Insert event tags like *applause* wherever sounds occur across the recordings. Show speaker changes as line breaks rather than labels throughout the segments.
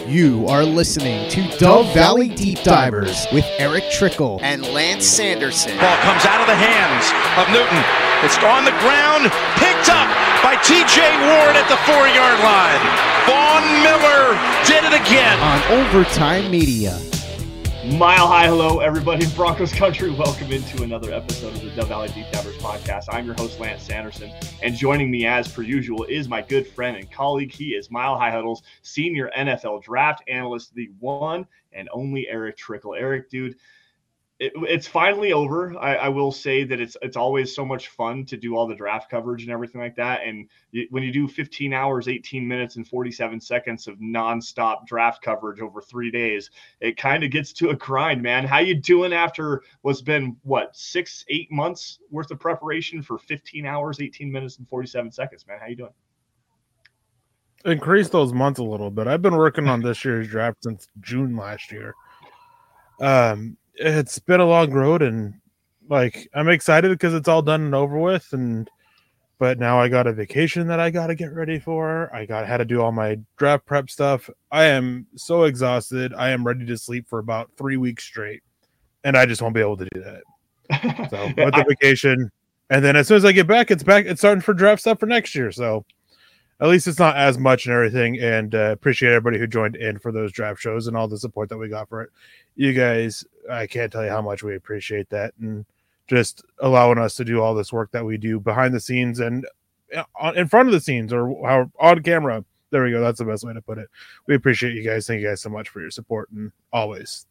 You are listening to Dove Valley Deep Divers with Erick Trickel
and Lance Sanderson.
Ball comes out of the hands of Newton. It's on the ground, picked up by TJ Ward at the four yard line. Von Miller did it again.
On Overtime Media.
Mile high hello, everybody in *laughs* Broncos country. Welcome into another episode of the Dove Valley Deep Divers podcast. I'm your host, Lance Sanderson, and joining me as per usual is my good friend and colleague. He is Mile High Huddle's senior NFL draft analyst, the one and only Erick Trickel. Erick, dude, it, it's finally over. I, I, will say that it's it's always so much fun to do all the draft coverage and everything like that. And you, when you do 15 hours, 18 minutes, and 47 seconds of nonstop draft coverage over three days, it kind of gets to a grind, man. How you doing after what's been what six, eight months worth of preparation for 15 hours, 18 minutes, and 47 seconds, man? How you doing?
Increase those months a little bit. I've been working on this year's draft since June last year. Um, it's been a long road and like I'm excited because it's all done and over with and but now I got a vacation that I got to get ready for. I got had to do all my draft prep stuff. I am so exhausted. I am ready to sleep for about 3 weeks straight and I just won't be able to do that. *laughs* So, with the vacation and then as soon as I get back it's back it's starting for draft stuff for next year. So at least it's not as much and everything. And uh, appreciate everybody who joined in for those draft shows and all the support that we got for it. You guys, I can't tell you how much we appreciate that and just allowing us to do all this work that we do behind the scenes and uh, in front of the scenes or on camera. There we go. That's the best way to put it. We appreciate you guys. Thank you guys so much for your support and always.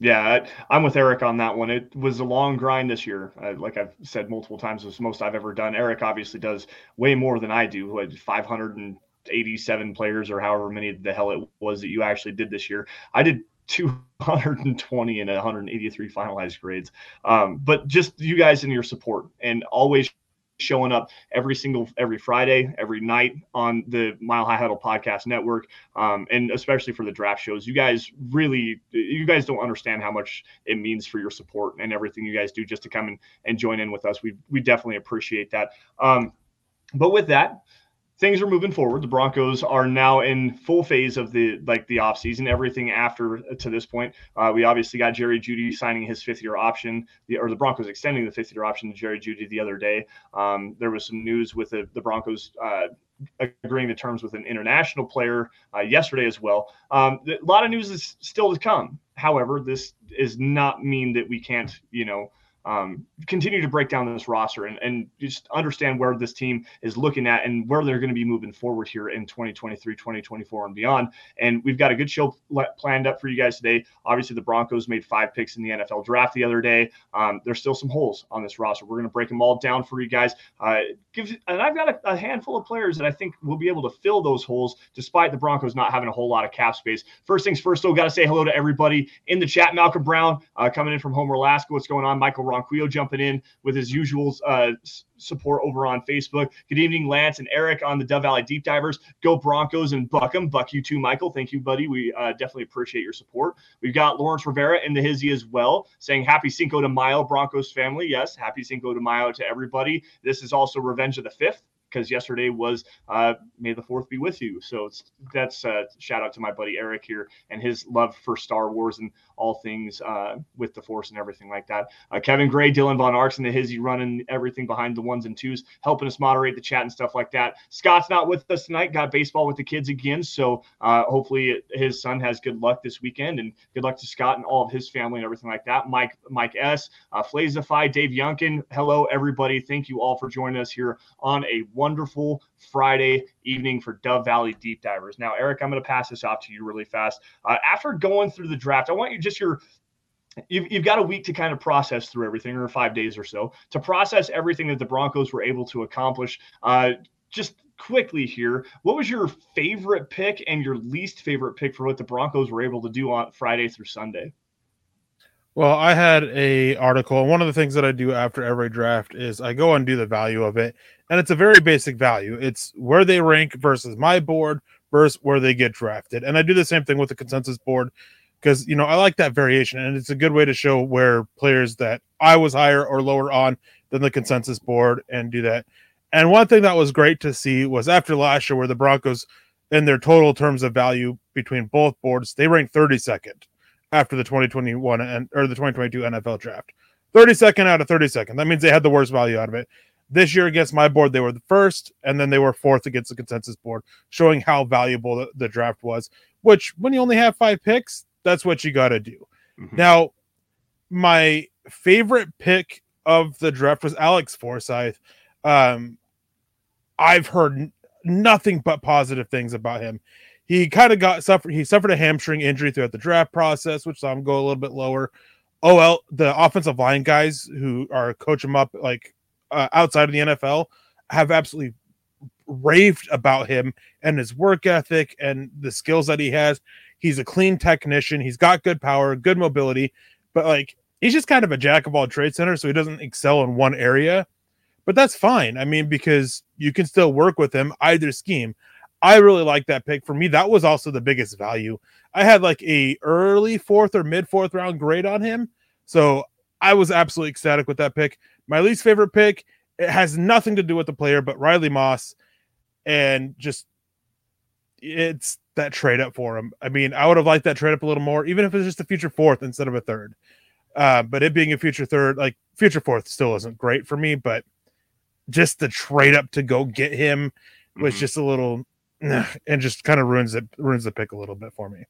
Yeah, I'm with Erick on that one. It was a long grind this year. Uh, like I've said multiple times, it was most I've ever done. Erick obviously does way more than I do. Who had 587 players or however many the hell it was that you actually did this year. I did 220 and 183 finalized grades. Um, but just you guys and your support and always showing up every single every Friday, every night on the Mile High Huddle podcast network, um, and especially for the draft shows. You guys really, you guys don't understand how much it means for your support and everything you guys do just to come and, and join in with us. We we definitely appreciate that. Um, but with that, things are moving forward. The Broncos are now in full phase of the like the offseason, everything after uh, to this point. Uh, we obviously got Jerry Jeudy signing his fifth year option, the, or the Broncos extending the fifth year option to Jerry Jeudy the other day. Um, there was some news with the, the Broncos. Uh, agreeing to terms with an international player uh, yesterday as well. Um, a lot of news is still to come. However, this does not mean that we can't, you know, um, continue to break down this roster and, and just understand where this team is looking at and where they're going to be moving forward here in 2023, 2024, and beyond. And we've got a good show planned up for you guys today. Obviously, the Broncos made five picks in the NFL draft the other day. Um, there's still some holes on this roster. We're going to break them all down for you guys. Uh, give, and I've got a, a handful of players that I think will be able to fill those holes despite the Broncos not having a whole lot of cap space. First things first, though, got to say hello to everybody in the chat. Malcolm Brown uh, coming in from Homer, Alaska. What's going on? Michael Ronquillo jumping in with his usual uh, support over on Facebook. Good evening, Lance and Erick on the Dove Valley Deep Divers. Go Broncos and buck them. Buck you too, Michael. Thank you, buddy. We uh, definitely appreciate your support. We've got Lawrence Rivera in the hizzy as well, saying happy Cinco de Mayo, Broncos family. Yes, happy Cinco de Mayo to everybody. This is also Revenge of the Fifth because yesterday was uh, May the Fourth be with you. So that's uh, shout out to my buddy Erick here and his love for Star Wars and all things uh, with the Force and everything like that. Uh, Kevin Gray, Dylan Von Arx, and the Hizzy running everything behind the ones and twos, helping us moderate the chat and stuff like that. Scott's not with us tonight. Got baseball with the kids again, so uh, hopefully his son has good luck this weekend, and good luck to Scott and all of his family and everything like that. Mike, Mike S, uh, Flazify, Dave Yunkin. Hello, everybody. Thank you all for joining us here on a wonderful Friday evening for Dove Valley Deep Divers. Now, Erick, I'm going to pass this off to you really fast. Uh, after going through the draft, I want you just your You've, you've got a week to kind of process through everything, or five days or so, to process everything that the Broncos were able to accomplish. Uh, just quickly here, what was your favorite pick and your least favorite pick for what the Broncos were able to do on Friday through Sunday?
Well, I had a article, and one of the things that I do after every draft is I go and do the value of it, and it's a very basic value. It's where they rank versus my board versus where they get drafted, and I do the same thing with the consensus board because you know I like that variation, and it's a good way to show where players that I was higher or lower on than the consensus board, and do that. And one thing that was great to see was after last year, where the Broncos, in their total terms of value between both boards, they ranked 32nd after the 2021 and or the 2022 NFL draft. 32nd out of 32nd. That means they had the worst value out of it. This year against my board, they were the first, and then they were fourth against the consensus board, showing how valuable the, the draft was. Which, when you only have five picks, that's what you got to do. Mm-hmm. Now, my favorite pick of the draft was Alex Forsyth. Um, I've heard n- nothing but positive things about him he kind of got suffered. He suffered a hamstring injury throughout the draft process, which saw him go a little bit lower. Oh well, the offensive line guys who are coach him up like uh, outside of the NFL have absolutely raved about him and his work ethic and the skills that he has. He's a clean technician. He's got good power, good mobility, but like he's just kind of a jack of all trades center, so he doesn't excel in one area. But that's fine. I mean, because you can still work with him either scheme. I really like that pick. For me, that was also the biggest value. I had like a early fourth or mid fourth round grade on him. So I was absolutely ecstatic with that pick. My least favorite pick, it has nothing to do with the player, but Riley Moss. And just it's that trade up for him. I mean, I would have liked that trade up a little more, even if it's just a future fourth instead of a third. Uh, but it being a future third, like future fourth, still isn't great for me. But just the trade up to go get him was mm-hmm. just a little *sighs* and just kind of ruins it ruins the pick a little bit for me.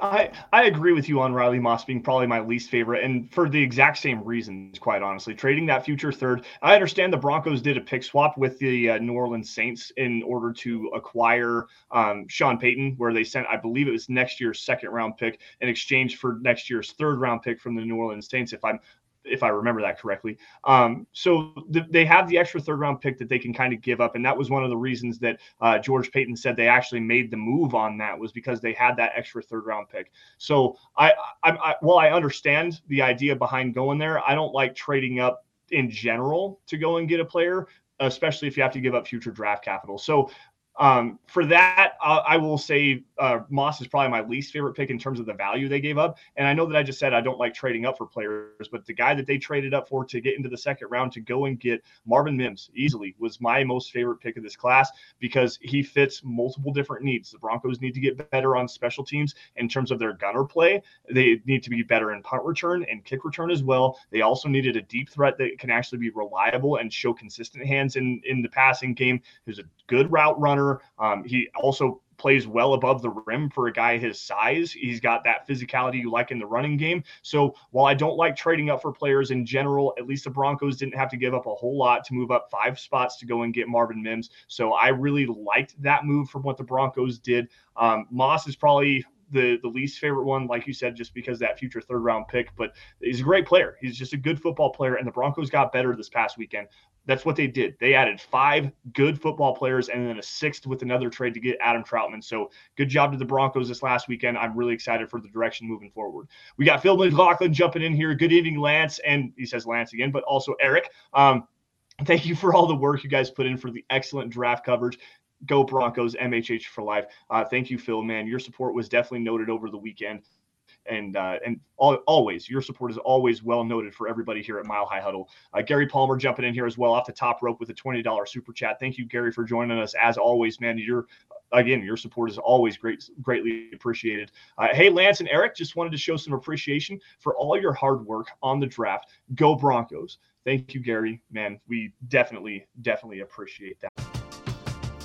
I, I agree with you on Riley Moss being probably my least favorite, and for the exact same reasons, quite honestly. Trading that future third, I understand the Broncos did a pick swap with the uh, New Orleans Saints in order to acquire um, Sean Payton, where they sent, I believe it was next year's second round pick in exchange for next year's third round pick from the New Orleans Saints, if I'm if I remember that correctly. Um, so th- they have the extra third round pick that they can kind of give up, and that was one of the reasons that uh, George Paton said they actually made the move on that was because they had that extra third round pick. So I, I, I while I understand the idea behind going there, I don't like trading up in general to go and get a player especially if you have to give up future draft capital. So um, for that, uh, I will say uh, Moss is probably my least favorite pick in terms of the value they gave up. And I know that I just said I don't like trading up for players, but the guy that they traded up for to get into the second round to go and get Marvin Mims easily was my most favorite pick of this class because he fits multiple different needs. The Broncos need to get better on special teams in terms of their gunner play. They need to be better in punt return and kick return as well. They also needed a deep threat that can actually be reliable and show consistent hands in in the passing game. Who's a good route runner. Um, he also plays well above the rim for a guy his size. He's got that physicality you like in the running game. So while I don't like trading up for players in general, at least the Broncos didn't have to give up a whole lot to move up five spots to go and get Marvin Mims. So I really liked that move from what the Broncos did. Um, Moss is probably the the least favorite one, like you said, just because that future third round pick. But he's a great player. He's just a good football player, and the Broncos got better this past weekend. That's what they did. They added five good football players and then a sixth with another trade to get Adam Trautman. So good job to the Broncos this last weekend. I'm really excited for the direction moving forward. We got Phil McLaughlin jumping in here. Good evening, Lance. And he says Lance again, but also Erick. Um, thank you for all the work you guys put in for the excellent draft coverage. Go Broncos, MHH for life. Uh, thank you, Phil, man. Your support was definitely noted over the weekend and uh, and all, always your support is always well noted for everybody here at Mile High Huddle. Uh, Gary Palmer jumping in here as well off the top rope with a twenty dollars super chat. Thank you, Gary, for joining us as always, man. You're again, your support is always great, greatly appreciated. Uh, hey, Lance and Erick, just wanted to show some appreciation for all your hard work on the draft. Go Broncos! Thank you, Gary. Man, we definitely, definitely appreciate that.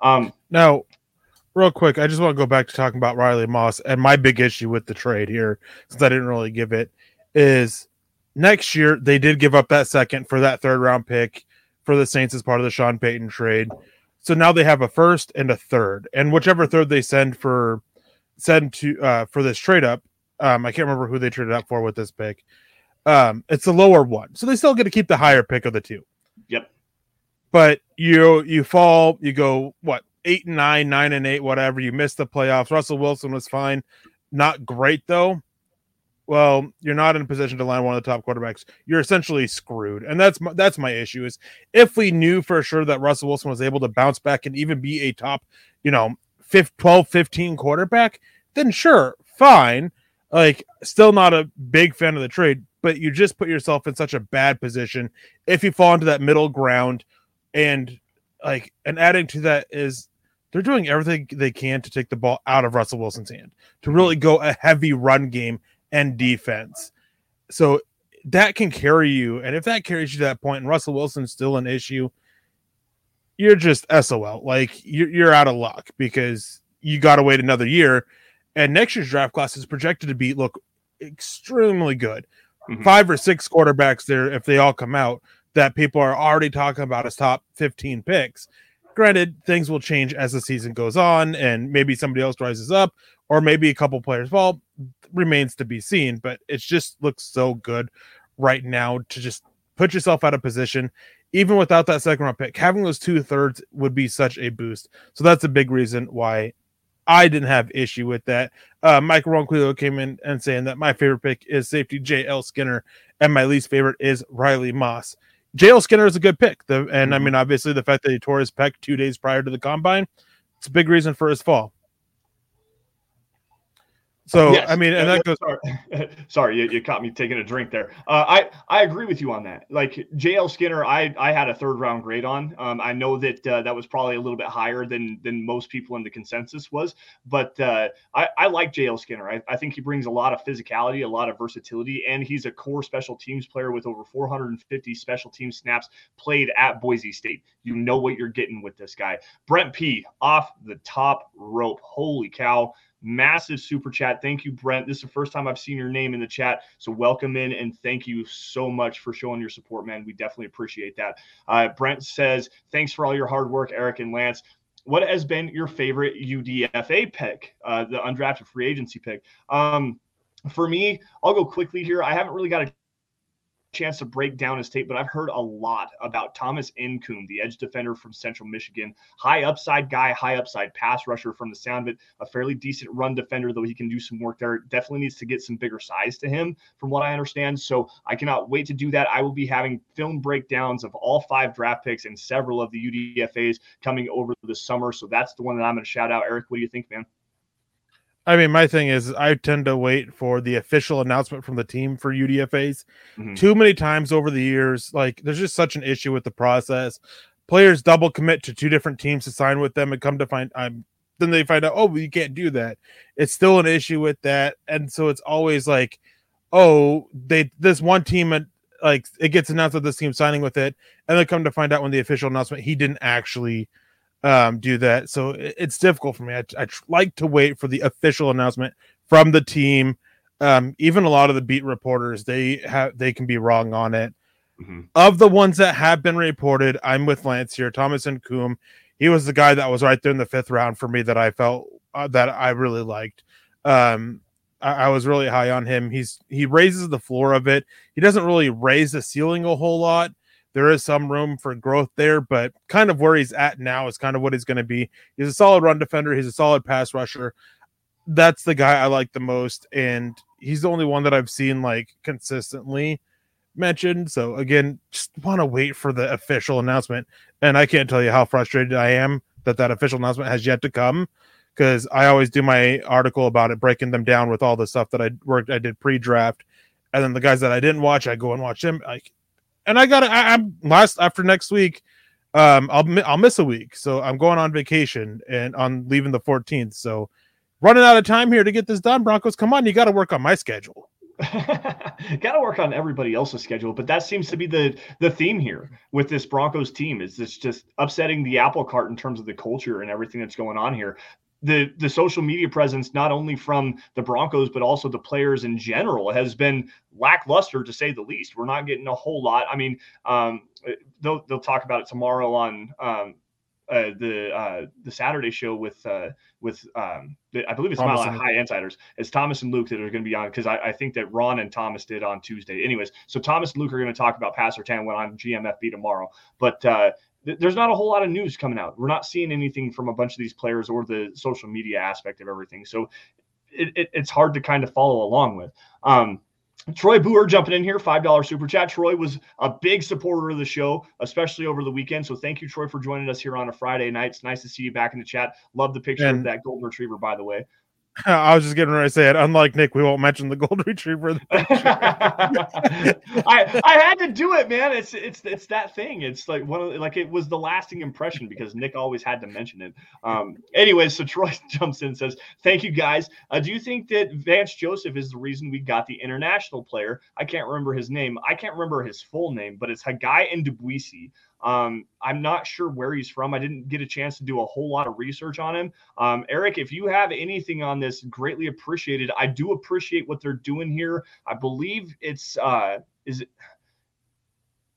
Um, now, real quick, I just want to go back to talking about Riley Moss and my big issue with the trade here, since I didn't really give it, is next year they did give up that second for that third round pick for the Saints as part of the Sean Payton trade. So now they have a first and a third, and whichever third they send for send to uh, for this trade up, um, I can't remember who they traded up for with this pick. Um, it's the lower one, so they still get to keep the higher pick of the two.
Yep.
But you you fall, you go what eight and nine, nine and eight, whatever. You miss the playoffs. Russell Wilson was fine, not great though. Well, you're not in a position to land one of the top quarterbacks. You're essentially screwed, and that's my, that's my issue. Is if we knew for sure that Russell Wilson was able to bounce back and even be a top, you know, 5, 12, 15 quarterback, then sure, fine. Like, still not a big fan of the trade, but you just put yourself in such a bad position if you fall into that middle ground. And like, and adding to that is they're doing everything they can to take the ball out of Russell Wilson's hand, to really go a heavy run game and defense. So that can carry you. And if that carries you to that point and Russell Wilson's still an issue, you're just SOL. Like you're, you're out of luck because you got to wait another year. And next year's draft class is projected to be look extremely good. Mm-hmm. Five or six quarterbacks there, if they all come out, that people are already talking about as top 15 picks. Granted, things will change as the season goes on, and maybe somebody else rises up, or maybe a couple players fall. Remains to be seen, but it just looks so good right now to just put yourself out of position. Even without that second round pick, having those two thirds would be such a boost. So that's a big reason why I didn't have issue with that. Uh, Michael Ronquillo came in and saying that my favorite pick is safety J.L. Skinner, and my least favorite is Riley Moss. JL Skinner is a good pick. The, and mm-hmm. I mean, obviously, the fact that he tore his pec two days prior to the combine, it's a big reason for his fall. So
Yes.
I mean, and that goes.
Sorry, *laughs* sorry you, you caught me taking a drink there. Uh, I I agree with you on that. Like JL Skinner, I I had a third round grade on. Um, I know that uh, that was probably a little bit higher than than most people in the consensus was, but uh, I I like JL Skinner. I, I think he brings a lot of physicality, a lot of versatility, and he's a core special teams player with over 450 special team snaps played at Boise State. You know what you're getting with this guy. Brent P off the top rope. Holy cow massive super chat. Thank you, Brent. This is the first time I've seen your name in the chat. So welcome in and thank you so much for showing your support, man. We definitely appreciate that. Uh, Brent says, thanks for all your hard work, Erick and Lance. What has been your favorite UDFA pick, uh, the undrafted free agency pick? Um, for me, I'll go quickly here. I haven't really got a chance to break down his tape, but I've heard a lot about Thomas Incoom, the edge defender from Central Michigan. High upside guy, high upside pass rusher from the sound of it. A fairly decent run defender, though he can do some work there. Definitely needs to get some bigger size to him, from what I understand. So I cannot wait to do that. I will be having film breakdowns of all five draft picks and several of the UDFAs coming over the summer. So that's the one that I'm going to shout out. Erick, what do you think, man?
I mean, my thing is, I tend to wait for the official announcement from the team for UDFA's.
Mhm.
Too many times over the years, like there's just such an issue with the process. Players double commit to two different teams to sign with them, and come to find, I'm then they find out, oh, well, you can't do that. It's still an issue with that, and so it's always like, oh, they this one team and like it gets announced that this team's signing with it, and they come to find out when the official announcement he didn't actually um, do that. So it- it's difficult for me. I, I tr- like to wait for the official announcement from the team. Um, even a lot of the beat reporters, they have they can be wrong on it.
Mhm.
Of the ones that have been reported, I'm with Lance here. Thomas Incoom, he was the guy that was right there in the fifth round for me that I felt uh, that I really liked. Um, I, I was really high on him. He's he raises the floor of it. He doesn't really raise the ceiling a whole lot. There is some room for growth there, but kind of where he's at now is kind of what he's going to be. He's a solid run defender. He's a solid pass rusher. That's the guy I like the most, and he's the only one that I've seen like consistently mentioned. So again, just want to wait for the official announcement, and I can't tell you how frustrated I am that that official announcement has yet to come because I always do my article about it, breaking them down with all the stuff that I worked, I did pre-draft, and then the guys that I didn't watch, I go and watch them. Like, and I got to I'm last after next week. Um, I'll I'll miss a week, so I'm going on vacation and on leaving the 14th. So running out of time here to get this done. Broncos, come on, you got to work on my schedule. *laughs*
Got to work on everybody else's schedule, but that seems to be the the theme here with this Broncos team. Is this just upsetting the apple cart in terms of the culture and everything that's going on here? The the social media presence, not only from the Broncos but also the players in general, has been lackluster to say the least. We're not getting a whole lot. I mean, um, they'll they'll talk about it tomorrow on um, uh, the uh, the Saturday show with uh, with um, the, I believe it's
Thomas
Mile High Insiders. It's Thomas and Luke that are going to be on because I, I think that Ron and Thomas did on Tuesday. Anyways, so Thomas and Luke are going to talk about Pastor Tan when on GMFB tomorrow. But uh, th- there's not a whole lot of news coming out. We're not seeing anything from a bunch of these players or the social media aspect of everything. So it, it, it's hard to kind of follow along with. Um, Troy Boer jumping in here, $5 super chat. Troy was a big supporter of the show, especially over the weekend. So thank you, Troy, for joining us here on a Friday night. It's nice to see you back in the chat. Love the picture of that golden retriever, by the way.
I was just getting ready to say it. Unlike Nick, we won't mention the gold retriever. *laughs*
I I had to do it, man. It's it's it's that thing. It's like one of like it was the lasting impression because Nick always had to mention it. Um. Anyways, so Troy *laughs* jumps in and says, "Thank you guys. Uh, do you think that Vance Joseph is the reason we got the international player? I can't remember his name. I can't remember his full name, but it's Haggai Ndubuisi. Um, I'm not sure where he's from. I didn't get a chance to do a whole lot of research on him. Um, Erick, if you have anything on this, greatly appreciated. I do appreciate what they're doing here. I believe it's uh, is it.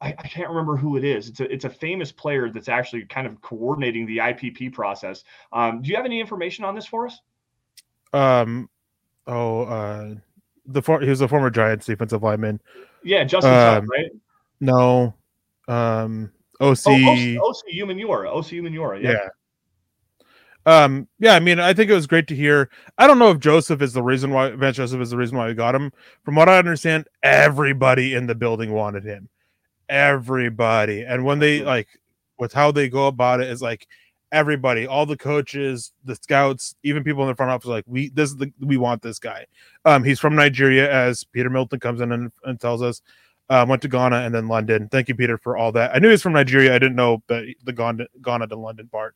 I, I can't remember who it is. It's a it's a famous player that's actually kind of coordinating the IPP process. Um, do you have any information on this for us?
Um, oh, uh, the for, he was a former Giants defensive lineman.
Yeah, Justin, Tuck,
Um,
right?
No, um, Osi.
Oh, Osi, Osi Umenyiora, Osi Umenyiora. Yeah.
yeah. Um, yeah, I mean, I think it was great to hear. I don't know if Joseph is the reason why Vance Joseph is the reason why we got him. From what I understand, everybody in the building wanted him. Everybody. And when they like with how they go about it is like everybody, all the coaches, the scouts, even people in the front office, like we this is the we want this guy. Um, he's from Nigeria, as Peter Milton comes in and, and tells us. Uh, went to Ghana and then London. Thank you, Peter, for all that. I knew he was from Nigeria. I didn't know the the Ghana, Ghana to London part.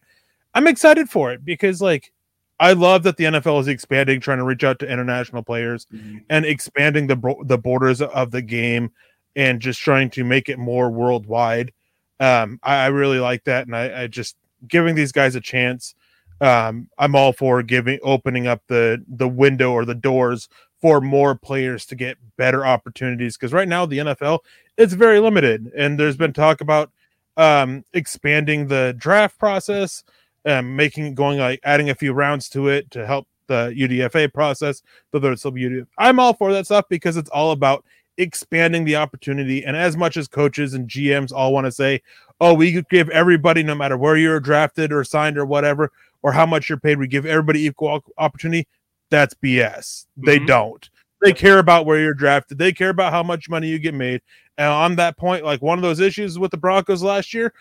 I'm excited for it because like I love that the NFL is expanding, trying to reach out to international players mm-hmm. and expanding the the borders of the game and just trying to make it more worldwide. Um, I, I really like that, and I, I, just giving these guys a chance. Um, I'm all for giving opening up the the window or the doors for more players to get better opportunities because right now the NFL it's very limited, and there's been talk about um, expanding the draft process um, making going like adding a few rounds to it to help the UDFA process. Though it's still UDFA. I'm all for that stuff because it's all about expanding the opportunity. And as much as coaches and GMs all want to say, "Oh, we give everybody, no matter where you're drafted or signed or whatever, or how much you're paid, we give everybody equal opportunity." That's BS. Mm-hmm. They don't. They care about where you're drafted. They care about how much money you get made. And on that point, like one of those issues with the Broncos last year,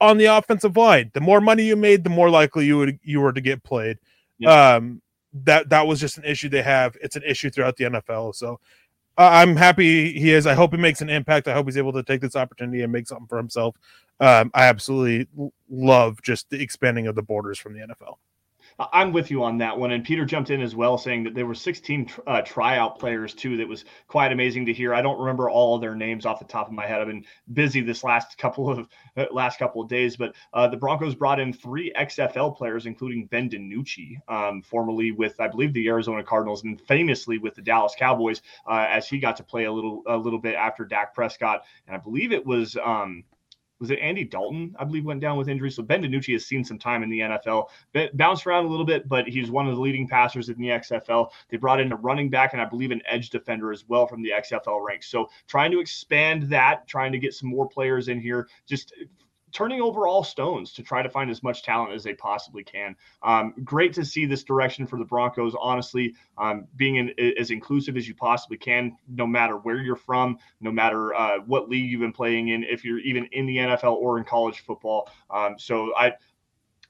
on the offensive line. The more money you made, the more likely you would you were to get played. Um, that that was just an issue they have. It's an issue throughout the NFL. So uh, I'm happy he is. I hope he makes an impact. I hope he's able to take this opportunity and make something for himself. Um, I absolutely love just the expanding of the borders from the NFL.
I'm with you on that one. And Peter jumped in as well, saying that there were 16 uh, tryout players too. That was quite amazing to hear. I don't remember all of their names off the top of my head. I've been busy this last couple of uh, last couple of days, but uh, the Broncos brought in three XFL players, including Ben DiNucci, um, formerly with I believe the Arizona Cardinals and famously with the Dallas Cowboys, uh, as he got to play a little a little bit after Dak Prescott, and I believe it was. Um, was it Andy Dalton? I believe went down with injury. So Ben DiNucci has seen some time in the NFL, bounced around a little bit, but he's one of the leading passers in the XFL. They brought in a running back and I believe an edge defender as well from the XFL ranks. So trying to expand that, trying to get some more players in here, just turning over all stones to try to find as much talent as they possibly can. Um, great to see this direction for the Broncos. Honestly, um, being in, as inclusive as you possibly can, no matter where you're from, no matter uh, what league you've been playing in, if you're even in the NFL or in college football. Um, so I,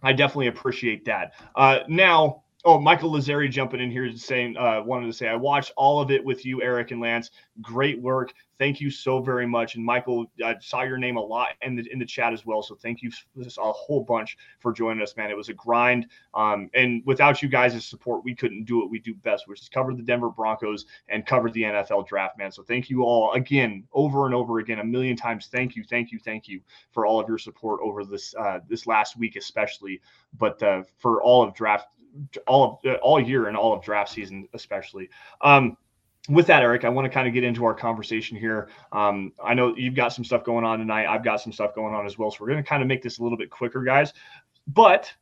I definitely appreciate that. Uh, now Oh, Michael Lazari jumping in here saying, uh, wanted to say, I watched all of it with you, Erick and Lance. Great work. Thank you so very much. And Michael, I saw your name a lot in the in the chat as well. So thank you a whole bunch for joining us, man. It was a grind. Um, and without you guys' support, we couldn't do what we do best, which is cover the Denver Broncos and cover the NFL draft, man. So thank you all again, over and over again, a million times. Thank you, thank you, thank you for all of your support over this uh, this last week, especially, but uh, for all of draft all of all year and all of draft season, especially. Um, with that, Erick, I want to kind of get into our conversation here. Um, I know you've got some stuff going on tonight. I've got some stuff going on as well. So we're going to kind of make this a little bit quicker, guys. But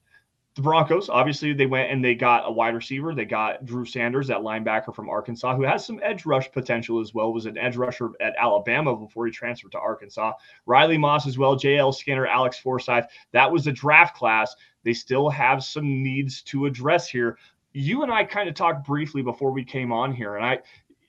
the Broncos, obviously, they went and they got a wide receiver. They got Drew Sanders, that linebacker from Arkansas, who has some edge rush potential as well. Was an edge rusher at Alabama before he transferred to Arkansas. Riley Moss as well, J.L. Skinner, Alex Forsyth. That was the draft class they still have some needs to address here. You and I kind of talked briefly before we came on here, and I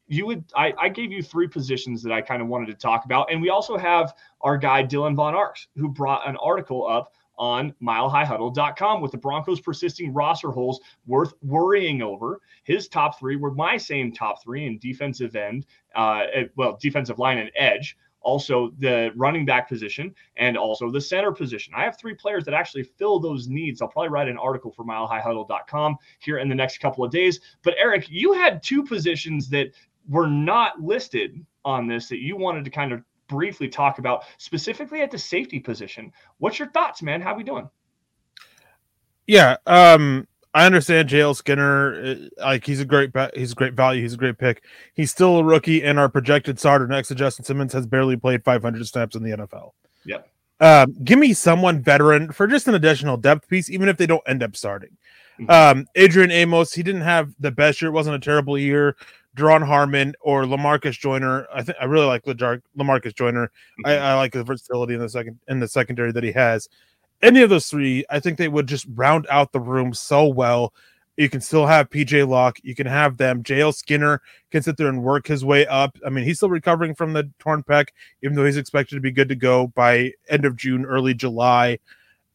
you would I, I, gave you three positions that I kind of wanted to talk about. And we also have our guy Dylan Von Arx, who brought an article up on milehighhuddle.com with the Broncos persisting roster holes worth worrying over. His top three were my same top three in defensive end, uh, well, defensive line and edge also the running back position, and also the center position. I have three players that actually fill those needs. I'll probably write an article for milehighhuddle.com here in the next couple of days. But Erick, you had two positions that were not listed on this that you wanted to kind of briefly talk about, specifically at the safety position. What's your thoughts, man? How are we doing?
Yeah, um, I understand JL Skinner. Uh, like he's a great, he's a great value. He's a great pick. He's still a rookie, and our projected starter next to Justin Simmons has barely played 500 snaps in the NFL.
Yeah.
Um, give me someone veteran for just an additional depth piece, even if they don't end up starting. Mm-hmm. Um, Adrian Amos, he didn't have the best year. It wasn't a terrible year. Duron Harmon or Lamarcus Joyner. I think I really like Lamarcus Joyner. Mm-hmm. I, I, like the versatility in the second in the secondary that he has any of those three, I think they would just round out the room so well. You can still have PJ Locke. You can have them. JL Skinner can sit there and work his way up. I mean, he's still recovering from the torn pec, even though he's expected to be good to go by end of June, early July.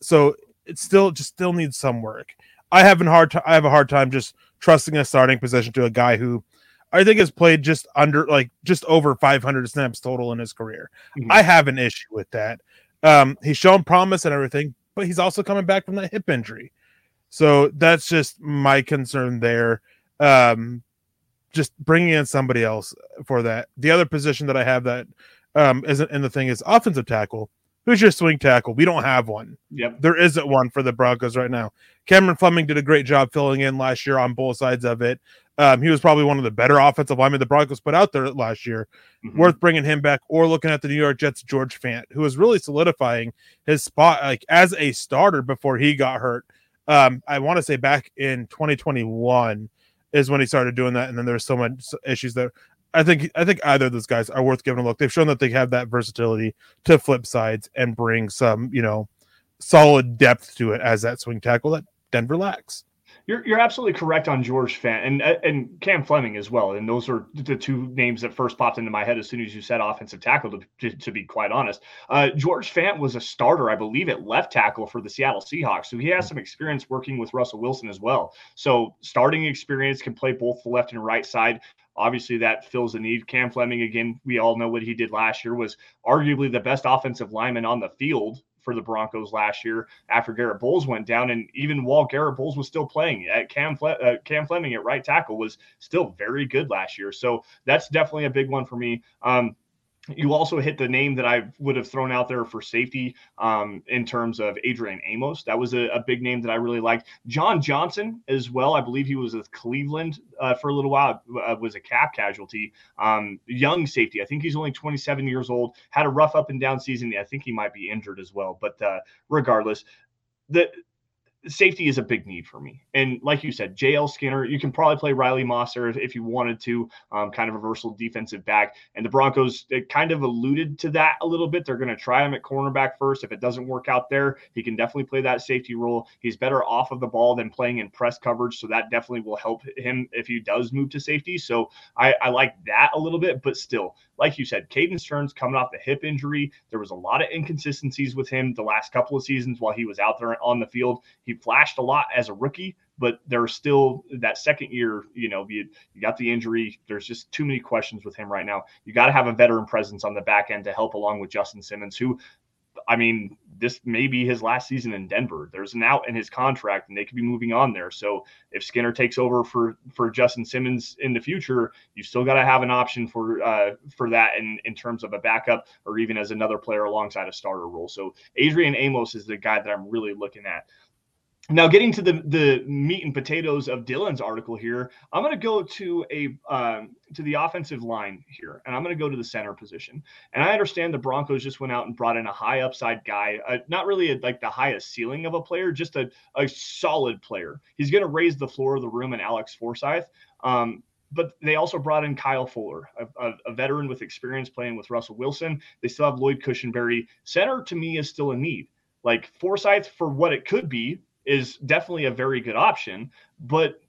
So it still just still needs some work. I have a hard t- I have a hard time just trusting a starting position to a guy who I think has played just under like just over 500 snaps total in his career. Mm-hmm. I have an issue with that. Um, he's shown promise and everything, but he's also coming back from that hip injury. So that's just my concern there. Um, just bringing in somebody else for that. The other position that I have that um, isn't in the thing is offensive tackle. Who's your swing tackle? We don't have one.
Yep.
There isn't one for the Broncos right now. Cameron Fleming did a great job filling in last year on both sides of it. Um, he was probably one of the better offensive linemen the Broncos put out there last year. Mm-hmm. Worth bringing him back, or looking at the New York Jets George Fant, who was really solidifying his spot like as a starter before he got hurt. Um, I want to say back in 2021 is when he started doing that, and then there's so much issues that I think I think either of those guys are worth giving a look. They've shown that they have that versatility to flip sides and bring some, you know, solid depth to it as that swing tackle that Denver lacks.
You're, you're absolutely correct on George Fant and and Cam Fleming as well. And those are the two names that first popped into my head as soon as you said offensive tackle. To, to, to be quite honest, uh, George Fant was a starter, I believe, at left tackle for the Seattle Seahawks. So he has some experience working with Russell Wilson as well. So starting experience can play both the left and right side. Obviously, that fills the need. Cam Fleming, again, we all know what he did last year, was arguably the best offensive lineman on the field for the Broncos last year after Garrett Bolles went down. And even while Garrett Bolles was still playing, at Cam, Fle- uh, Cam Fleming at right tackle was still very good last year. So that's definitely a big one for me. Um, you also hit the name that I would have thrown out there for safety um, in terms of Adrian Amos. That was a, a, big name that I really liked. John Johnson as well. I believe he was with Cleveland uh, for a little while. Uh, was a cap casualty. Um, young safety. I think he's only 27 years old. Had a rough up and down season. I think he might be injured as well. But uh, regardless, the safety is a big need for me. And like you said, JL Skinner, you can probably play Riley Mosser if, you wanted to, um, kind of a versatile defensive back. And the Broncos kind of alluded to that a little bit. They're going to try him at cornerback first. If it doesn't work out there, he can definitely play that safety role. He's better off of the ball than playing in press coverage. So that definitely will help him if he does move to safety. So I, I like that a little bit, but still, like you said, Caden Sterns coming off the hip injury. There was a lot of inconsistencies with him the last couple of seasons while he was out there on the field. He flashed a lot as a rookie, but there's still that second year, you know, you, you got the injury. There's just too many questions with him right now. You got to have a veteran presence on the back end to help along with Justin Simmons, who I mean, this may be his last season in Denver. There's an out in his contract, and they could be moving on there. So if Skinner takes over for for Justin Simmons in the future, you still got to have an option for uh, for that in in terms of a backup or even as another player alongside a starter role. So Adrian Amos is the guy that I'm really looking at. Now, getting to the the meat and potatoes of Dylan's article here, I'm going to go to a um, to the offensive line here, and I'm going to go to the center position. And I understand the Broncos just went out and brought in a high upside guy, uh, not really a, like the highest ceiling of a player, just a, a solid player. He's going to raise the floor of the room in Alex Forsyth. Um, but they also brought in Kyle Fuller, a, a, a, veteran with experience playing with Russell Wilson. They still have Lloyd Cushenberry. Center to me is still a need. Like Forsyth for what it could be is definitely a very good option, but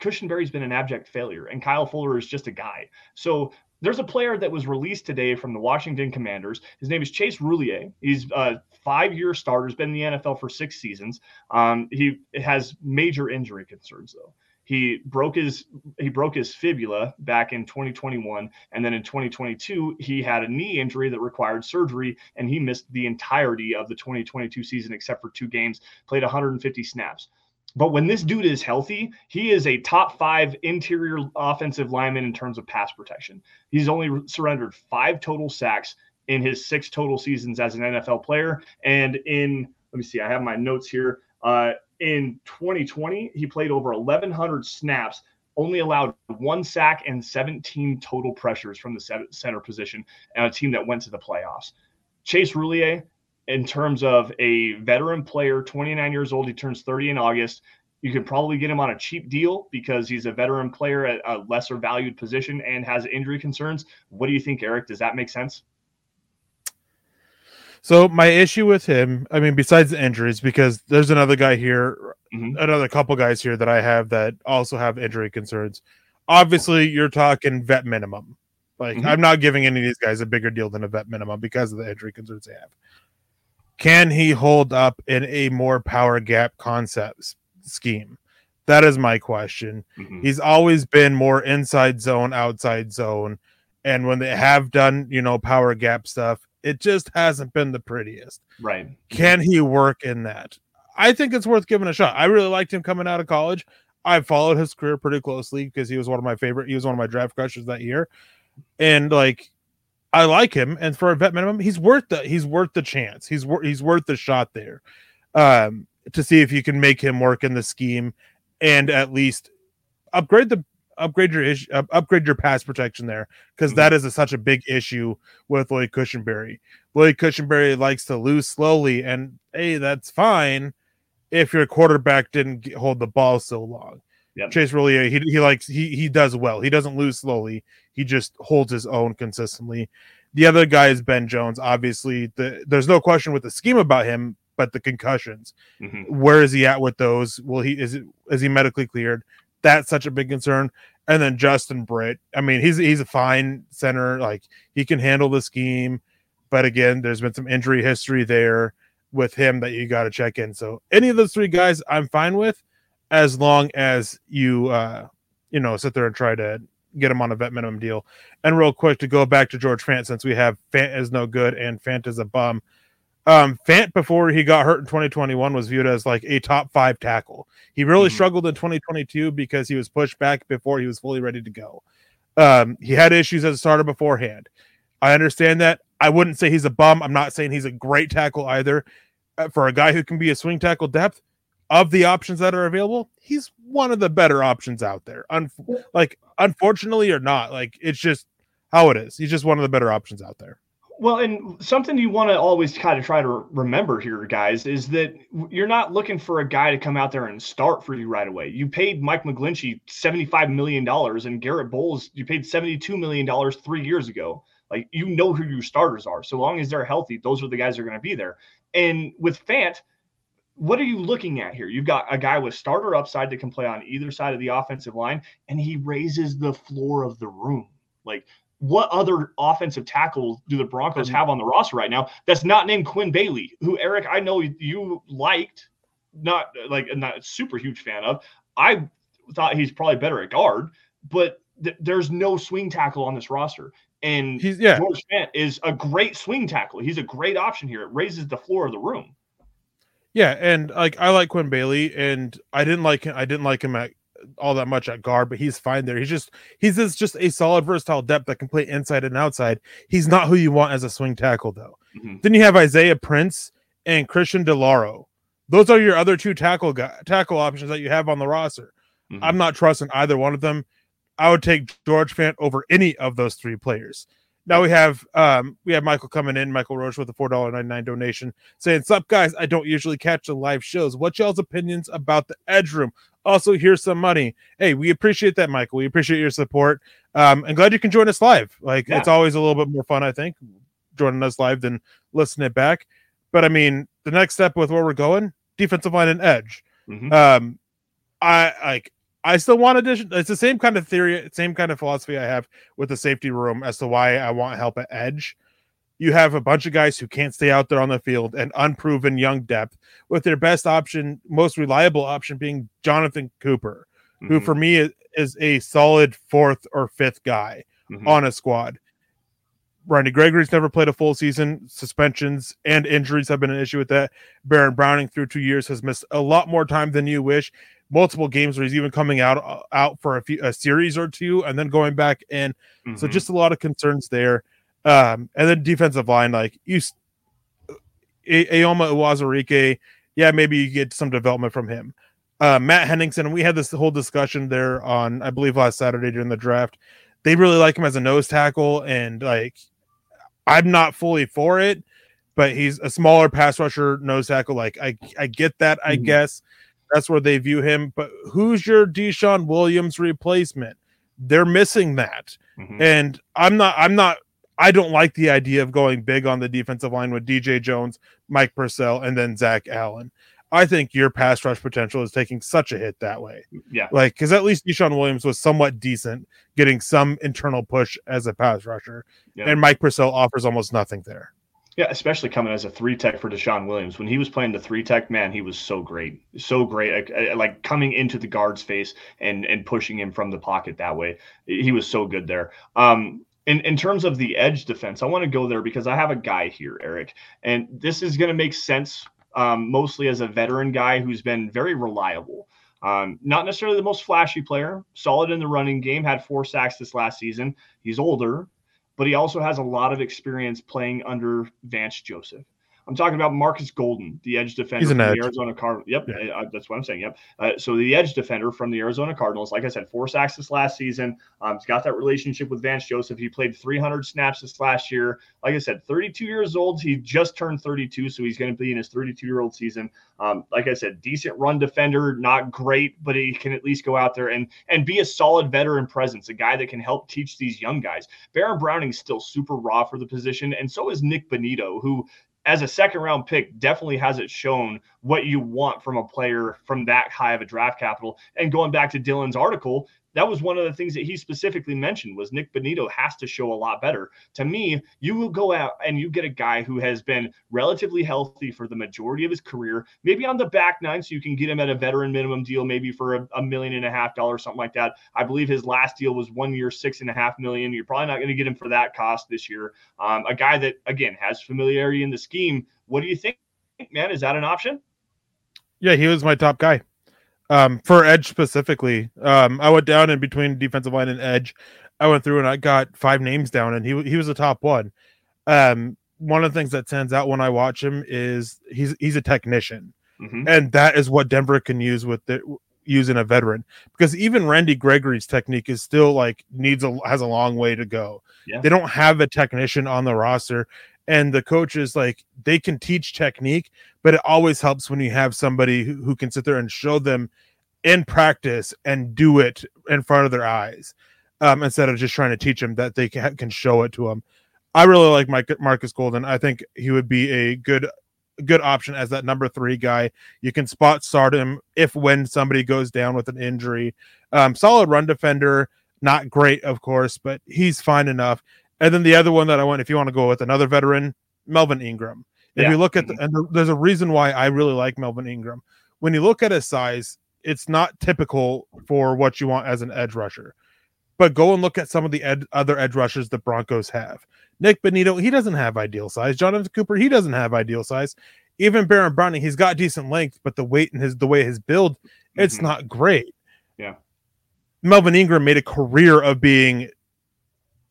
Cushenberry's been an abject failure, and Kyle Fuller is just a guy. So there's a player that was released today from the Washington Commanders. His name is Chase Roullier. He's a five-year starter. Has been in the NFL for six seasons. Um, he has major injury concerns though. He broke his he broke his fibula back in 2021, and then in 2022 he had a knee injury that required surgery, and he missed the entirety of the 2022 season except for two games. Played 150 snaps. But when this dude is healthy, he is a top five interior offensive lineman in terms of pass protection. He's only surrendered five total sacks in his six total seasons as an NFL player. And in, let me see, I have my notes here. Uh, in 2020, he played over 1,100 snaps, only allowed one sack and 17 total pressures from the center position, and a team that went to the playoffs. Chase Roullier, in terms of a veteran player, 29 years old, he turns 30 in August. You could probably get him on a cheap deal because he's a veteran player at a lesser valued position and has injury concerns. What do you think, Erick? Does that make sense?
So my issue with him, I mean, besides the injuries, because there's another guy here, mm-hmm. another couple guys here that I have that also have injury concerns. Obviously, you're talking vet minimum. Like mm-hmm. I'm not giving any of these guys a bigger deal than a vet minimum because of the injury concerns they have. Can he hold up in a more power gap concept scheme? That is my question. Mm-hmm. He's always been more inside zone, outside zone. And when they have done, you know, power gap stuff, it just hasn't been the prettiest.
Right.
Can he work in that? I think it's worth giving a shot. I really liked him coming out of college. I followed his career pretty closely because he was one of my favorite. He was one of my draft crushes that year, and like I like him. And for a vet minimum, he's worth the he's worth the chance. He's worth he's worth the shot there, um, to see if you can make him work in the scheme and at least upgrade the upgrade your issue, uh, upgrade your pass protection there because mm-hmm. is a, such a big issue with Lloyd Cushenberry. Lloyd Cushenberry likes to lose slowly, and hey, that's fine if your quarterback didn't get, hold the ball so long. Yep. Chase really he he likes he he does well. He doesn't lose slowly. He just holds his own consistently. The other guy is Ben Jones. Obviously, the, there's no question with the scheme about him, but the concussions. Mm-hmm. Where is he at with those? Will he is it is he medically cleared? That's such a big concern. And then Justin Britt. I mean, he's he's a fine center. Like he can handle the scheme, but again, there's been some injury history there with him that you got to check in. So any of those three guys, I'm fine with, as long as you uh you know sit there and try to get him on a vet minimum deal. And real quick to go back to George Fant, since we have Fant is no good and Fant is a bum. Um, Fant before he got hurt in 2021 was viewed as like a top five tackle. He really mm-hmm. struggled in 2022 because he was pushed back before he was fully ready to go. Um, he had issues as a starter beforehand. I understand that. I wouldn't say he's a bum. I'm not saying he's a great tackle either. Uh, for a guy who can be a swing tackle depth, of the options that are available, he's one of the better options out there. Un- like, unfortunately or not, like it's just how it is. He's just one of the better options out there.
Well, and something you want to always kind of try to remember here, guys, is that you're not looking for a guy to come out there and start for you right away. You paid Mike McGlinchey $75 million and Garett Bolles, you paid $72 million three years ago. Like, you know who your starters are. So long as they're healthy, those are the guys that are going to be there. And with Fant, what are you looking at here? You've got a guy with starter upside that can play on either side of the offensive line, and he raises the floor of the room. Like, what other offensive tackle do the Broncos have on the roster right now that's not named Quinn Bailey, who Erick I know you liked, not like not a super huge fan of. I thought he's probably better at guard, but th- there's no swing tackle on this roster. And
he's yeah.
George Fant is a great swing tackle. He's a great option here. It raises the floor of the room.
Yeah, and like I like Quinn Bailey, and I didn't like him. I didn't like him at all that much at guard, but he's fine there. He's just he's just, just a solid versatile depth that can play inside and outside. He's not who you want as a swing tackle though. Mm-hmm. Then you have Isaiah Prince and Christian DiLauro. Those are your other two tackle guy, tackle options that you have on the roster. Mm-hmm. I'm not trusting either one of them. I would take George Fant over any of those three players. Now we have um we have Michael coming in, Michael Roche with a four dollar ninety nine donation, saying, "Sup guys, I don't usually catch the live shows. What y'all's opinions about the Edge Room? Also, here's some money. Hey, we appreciate that, Michael. We appreciate your support. Um, and glad you can join us live. Like yeah. it's always a little bit more fun, I think, joining us live than listening it back. But I mean, the next step with where we're going, defensive line and edge. Mm-hmm. Um, I like I still want addition. It's the same kind of theory, same kind of philosophy I have with the safety room as to why I want help at edge. You have a bunch of guys who can't stay out there on the field and unproven young depth, with their best option, most reliable option being Jonathan Cooper, mm-hmm. who for me is, is, a solid fourth or fifth guy mm-hmm. on a squad. Randy Gregory's never played a full season. Suspensions and injuries have been an issue with that. Baron Browning through two years has missed a lot more time than you wish multiple games where he's even coming out uh, out for a few a series or two and then going back in. Mm-hmm. So just a lot of concerns there. Um, and then defensive line, like you, Eyioma Uwazurike, yeah, maybe you get some development from him. Uh, Matt Henningsen, we had this whole discussion there on, I believe, last Saturday during the draft. They really like him as a nose tackle, and like, I'm not fully for it, but he's a smaller pass rusher nose tackle. Like, I I get that, I mm-hmm. guess that's where they view him. But who's your DeShawn Williams replacement? They're missing that. Mm-hmm. And I'm not, I'm not, I don't like the idea of going big on the defensive line with DJ Jones, Mike Purcell, and then Zach Allen. I think your pass rush potential is taking such a hit that way.
Yeah.
Like, because at least DeShawn Williams was somewhat decent, getting some internal push as a pass rusher. Yeah. And Mike Purcell offers almost nothing there.
Yeah, especially coming as a three tech for DeShawn Williams. When he was playing the three tech, man, he was so great, so great. Like, like, coming into the guard's face and and pushing him from the pocket that way. He was so good there. Um, in, in terms of the edge defense, I want to go there because I have a guy here, Erick, and this is going to make sense um, mostly as a veteran guy who's been very reliable. Um, not necessarily the most flashy player, solid in the running game, had four sacks this last season. He's older, but he also has a lot of experience playing under Vance Joseph. I'm talking about Marcus Golden, the edge defender from edge. the Arizona Cardinals. Yep, yeah. uh, that's what I'm saying. Yep. Uh, so the edge defender from the Arizona Cardinals, like I said, four sacks this last season. Um, he's got that relationship with Vance Joseph. He played 300 snaps this last year. Like I said, 32 years old. He just turned 32, so he's going to be in his 32 year old season. Um, like I said, decent run defender, not great, but he can at least go out there and and be a solid veteran presence, a guy that can help teach these young guys. Baron Browning's still super raw for the position, and so is Nick Bonitto, who as a second round pick definitely hasn't shown what you want from a player from that high of a draft capital. And going back to Dylan's article, that was one of the things that he specifically mentioned was Nick Bonitto has to show a lot better. To me, you will go out and you get a guy who has been relatively healthy for the majority of his career, maybe on the back nine, so you can get him at a veteran minimum deal, maybe for a, a million and a half dollars, something like that. I believe his last deal was one year, six and a half million. You're probably not going to get him for that cost this year. Um, a guy that again has familiarity in the scheme. What do you think, man? Is that an option?
Yeah, he was my top guy. Um, for edge specifically, um, I went down in between defensive line and edge. I went through and I got five names down, and he he was the top one. Um, one of the things that stands out when I watch him is he's he's a technician, mm-hmm. and that is what Denver can use with the using a veteran because even Randy Gregory's technique is still like needs a has a long way to go. Yeah. They don't have a technician on the roster, and the coaches like they can teach technique, but it always helps when you have somebody who, who can sit there and show them in practice and do it in front of their eyes um, instead of just trying to teach them that they can, can show it to them. I really like Mike, Marcus Golden. I think he would be a good good option as that number three guy. You can spot start him if when somebody goes down with an injury. Um, solid run defender, not great, of course, but he's fine enough. And then the other one that I want, if you want to go with another veteran, Melvin Ingram. If yeah. you look at the, and there's a reason why I really like Melvin Ingram. When you look at his size, it's not typical for what you want as an edge rusher. But go and look at some of the ed- other edge rushers the Broncos have. Nick Bonitto, he doesn't have ideal size. Jonathan Cooper, he doesn't have ideal size. Even Baron Browning, he's got decent length, but the weight and his the way his build, it's mm-hmm. not great.
Yeah.
Melvin Ingram made a career of being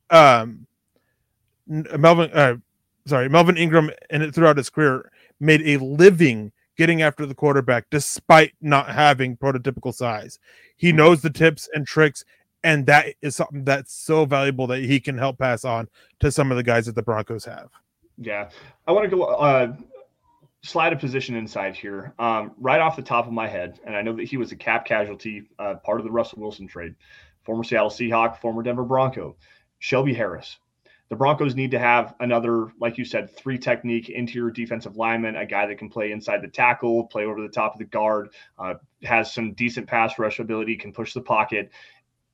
um Melvin uh, sorry, Melvin Ingram and throughout his career made a living getting after the quarterback despite not having prototypical size. He hmm. knows the tips and tricks and that is something that's so valuable that he can help pass on to some of the guys that the Broncos have.
Yeah. I want to go uh slide a position inside here. Um, right off the top of my head, and I know that he was a cap casualty, uh, part of the Russell Wilson trade, former Seattle Seahawk, former Denver Bronco, Shelby Harris the Broncos need to have another, like you said, three technique interior defensive lineman, a guy that can play inside the tackle, play over the top of the guard, uh, has some decent pass rush ability, can push the pocket.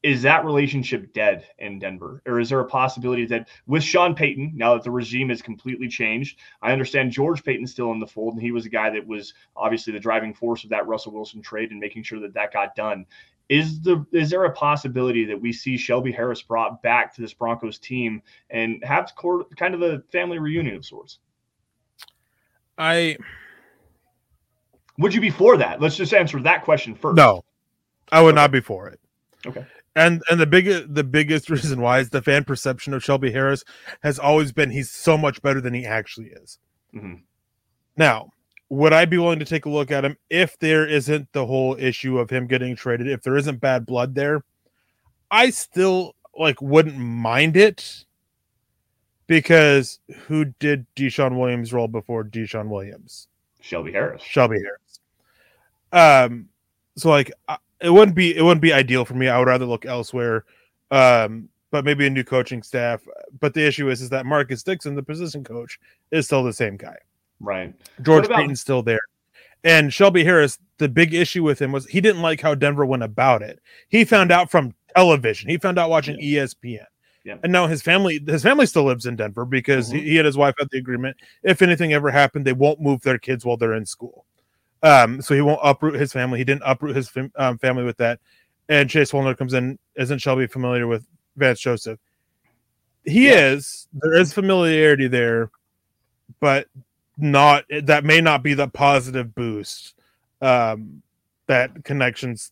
Is that relationship dead in Denver? Or is there a possibility that with Sean Payton, now that the regime has completely changed, I understand George Paton's still in the fold, and he was a guy that was obviously the driving force of that Russell Wilson trade and making sure that that got done is the is there a possibility that we see Shelby Harris brought back to this Broncos team and have kind of a family reunion of sorts?
I
would you be for that? Let's just answer that question first.
No, I would okay. not be for it.
Okay.
And and the biggest the biggest *laughs* reason why is the fan perception of Shelby Harris has always been he's so much better than he actually is. Mm-hmm. Now, would I be willing to take a look at him if there isn't the whole issue of him getting traded? If there isn't bad blood there, I still like wouldn't mind it because who did DeShawn Williams roll before DeShawn Williams?
Shelby Harris.
Shelby Harris. Um, so like it wouldn't be it wouldn't be ideal for me. I would rather look elsewhere. Um, but maybe a new coaching staff. But the issue is is that Marcus Dixon, the position coach, is still the same guy.
Right.
George about- Paton's still there. And Shelby Harris, the big issue with him was he didn't like how Denver went about it. He found out from television. He found out watching yeah. ESPN.
Yeah.
And now his family, his family still lives in Denver because
Mhm.
he, and his wife had the agreement. If anything ever happened, they won't move their kids while they're in school. Um, so he won't uproot his family. He didn't uproot his fam- um, family with that. And Chase Wallner comes in. Isn't Shelby familiar with Vance Joseph? He
Yeah.
is. There is familiarity there, but not that may not be the positive boost um, that connections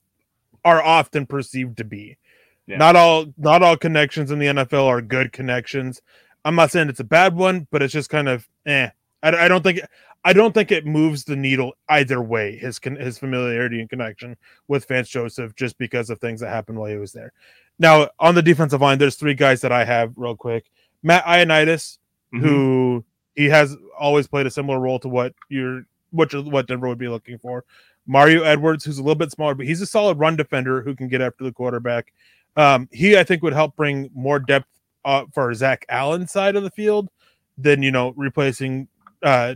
are often perceived to be.
Yeah.
Not all not all connections in the NFL are good connections. I'm not saying it's a bad one, but it's just kind of eh. I, I don't think I don't think it moves the needle either way. His his familiarity and connection with Vance Joseph just because of things that happened while he was there. Now on the defensive line, there's three guys that I have real quick. Matt Ioannidis,
Mhm.
who he has always played a similar role to what you're what you're- what Denver would be looking for. Mario Edwards, who's a little bit smaller, but he's a solid run defender who can get after the quarterback. Um, he I think would help bring more depth uh, for Zach Allen's side of the field than you know replacing uh,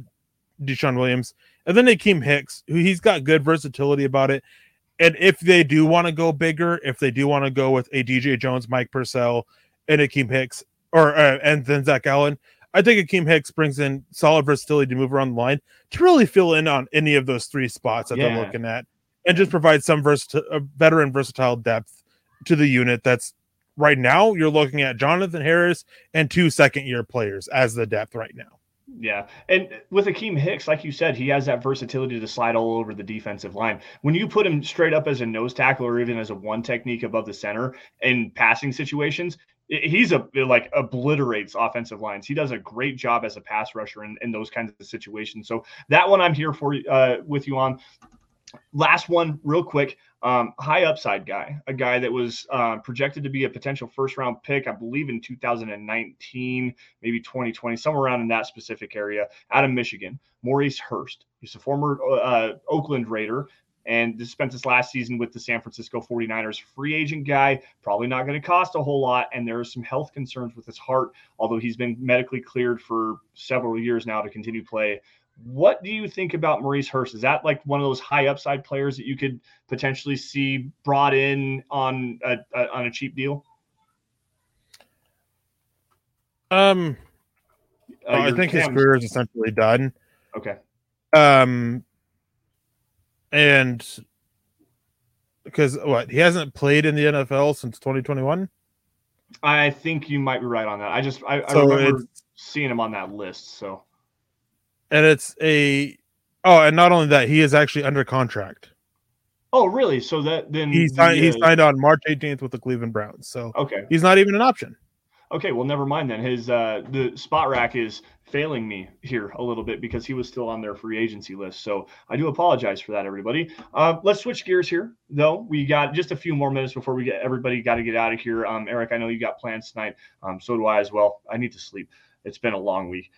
DeShawn Williams, and then Akiem Hicks, who he's got good versatility about it. And if they do want to go bigger, if they do want to go with a DJ Jones, Mike Purcell, and Akiem Hicks, or uh, and then Zach Allen, I think Akiem Hicks brings in solid versatility to move around the line to really fill in on any of those three spots that
Yeah.
they're looking at, and just provide some versatile, uh, veteran versatile depth to the unit. That's right now you're looking at Jonathan Harris and two second year players as the depth right now.
Yeah. And with Akiem Hicks, like you said, he has that versatility to slide all over the defensive line. When you put him straight up as a nose tackle or even as a one technique above the center in passing situations, he's a like obliterates offensive lines. He does a great job as a pass rusher in, in those kinds of situations. So that one I'm here for uh, with you on. Last one, real quick. Um, high upside guy, a guy that was uh, projected to be a potential first round pick, I believe in 2019, maybe 2020, somewhere around in that specific area, out of Michigan. Maurice Hurst. He's a former uh, Oakland Raider and just spent his last season with the San Francisco 49ers. Free agent guy, probably not going to cost a whole lot. And there are some health concerns with his heart, although he's been medically cleared for several years now to continue play. What do you think about Maurice Hurst? Is that like one of those high upside players that you could potentially see brought in on a, a on a cheap deal?
Um,
Uh,
I think his career is essentially done.
Okay.
Um, and because what he hasn't played in the NFL since 2021,
I think you might be right on that. I just I, I
so
remember seeing him on that list. So
and it's a oh, and not only that, he is actually under contract.
oh really? So that then
He
the,
signed he signed on March 18th with the Cleveland Browns, so
Okay.
he's not even an option.
Okay, well, never mind then. His uh, the Spotrac is failing me here a little bit because he was still on their free agency list. So I do apologize for that, everybody. Uh, let's switch gears here, though. We got just a few more minutes before we get everybody got to get out of here. Um, Erick, I know you got plans tonight. Um, so do I as well. I need to sleep. It's been a long week.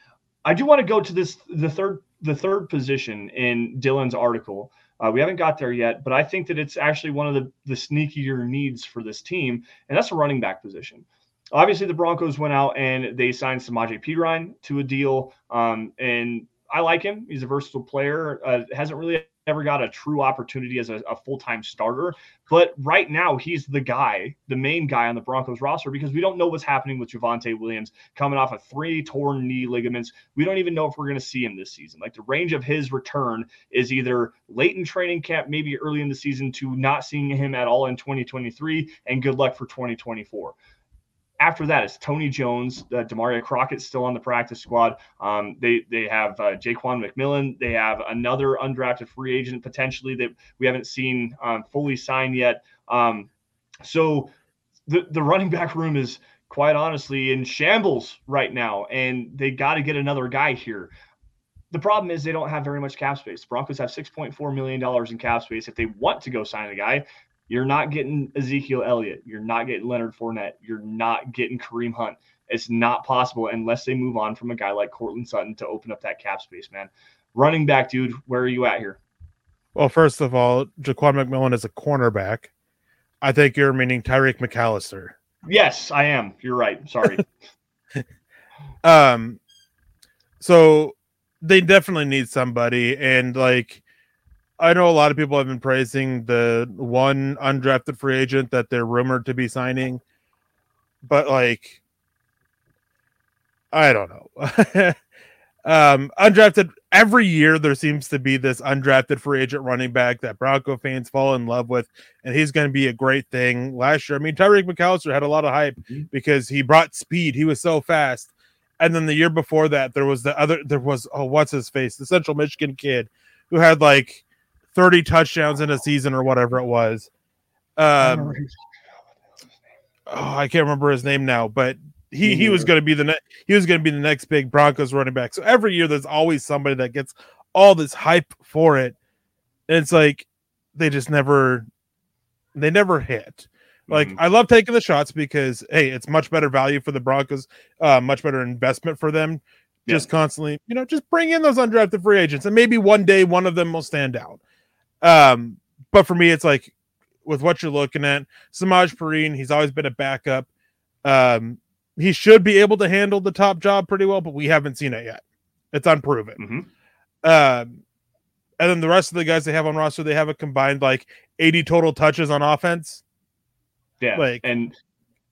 I do want to go to this the third the third position in Dylan's article. Uh, we haven't got there yet, but I think that it's actually one of the the sneakier needs for this team, and that's a running back position obviously the Broncos went out and they signed Samaje Perine to a deal. Um, and I like him. He's a versatile player. Uh, hasn't really ever got a true opportunity as a, a full-time starter. But right now he's the guy, the main guy on the Broncos roster because we don't know what's happening with Javonte Williams coming off of three torn knee ligaments. We don't even know if we're going to see him this season. Like the range of his return is either late in training camp, maybe early in the season to not seeing him at all in 2023 and good luck for 2024 after that, it's Tony Jones, uh, Damarea Crockett still on the practice squad. Um, they they have uh, Ja'Quan McMillian. They have another undrafted free agent potentially that we haven't seen um, fully signed yet. Um, so the the running back room is quite honestly in shambles right now, and they got to get another guy here. The problem is they don't have very much cap space. The Broncos have $6.4 million in cap space. If they want to go sign a guy, you're not getting Ezekiel Elliott. You're not getting Leonard Fournette. You're not getting Kareem Hunt. It's not possible unless they move on from a guy like Courtland Sutton to open up that cap space, man. Running back, dude, where are you at here?
Well, first of all, Ja'Quan McMillian is a cornerback. I think you're meaning Tyreik McAllister.
Yes, I am. You're right. Sorry. *laughs* *laughs*
Um, so they definitely need somebody, and like I know a lot of people have been praising the one undrafted free agent that they're rumored to be signing, but like I don't know. *laughs* um, undrafted every year there seems to be this undrafted free agent running back that Bronco fans fall in love with, and he's going to be a great thing. Last year, I mean, Tyreik McAllister had a lot of hype mm-hmm. because he brought speed. He was so fast. And then the year before that, there was the other. There was oh, what's his face? The Central Michigan kid who had like thirty touchdowns in a season or whatever it was. Um, oh, I can't remember his name now, but he he was going to be the ne- he was going to be the next big Broncos running back. So every year there's always somebody that gets all this hype for it. And it's like they just never they never hit. Like mm-hmm. I love taking the shots because hey, it's much better value for the Broncos, uh, much better investment for them. Just yeah. constantly, you know, just bring in those undrafted free agents, and maybe one day one of them will stand out. Um, but for me, it's like with what you're looking at, Samaje Perine, he's always been a backup. Um, he should be able to handle the top job pretty well, but we haven't seen it yet. It's unproven. Mm-hmm. Um, and then the rest of the guys they have on roster, they have a combined like 80 total touches on offense.
Yeah,
like
and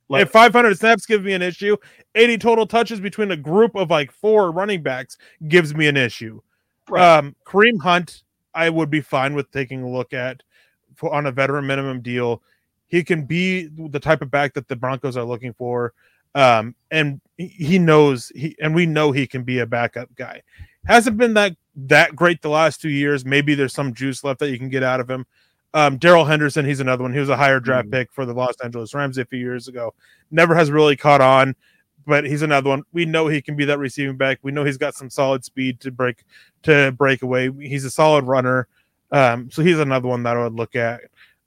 like, if 500 snaps give me an issue, 80 total touches between a group of like four running backs gives me an issue. Right. Um, Kareem Hunt, I would be fine with taking a look at for, on a veteran minimum deal. He can be the type of back that the Broncos are looking for. Um, and he knows he and we know he can be a backup guy. Hasn't been that that great the last two years. Maybe there's some juice left that you can get out of him. Um, Darrell Henderson, he's another one. He was a higher draft mm pick for the Los Angeles Rams a few years ago. Never has really caught on, but he's another one. We know he can be that receiving back. We know he's got some solid speed to break to break away. He's a solid runner. Um, so he's another one that I would look at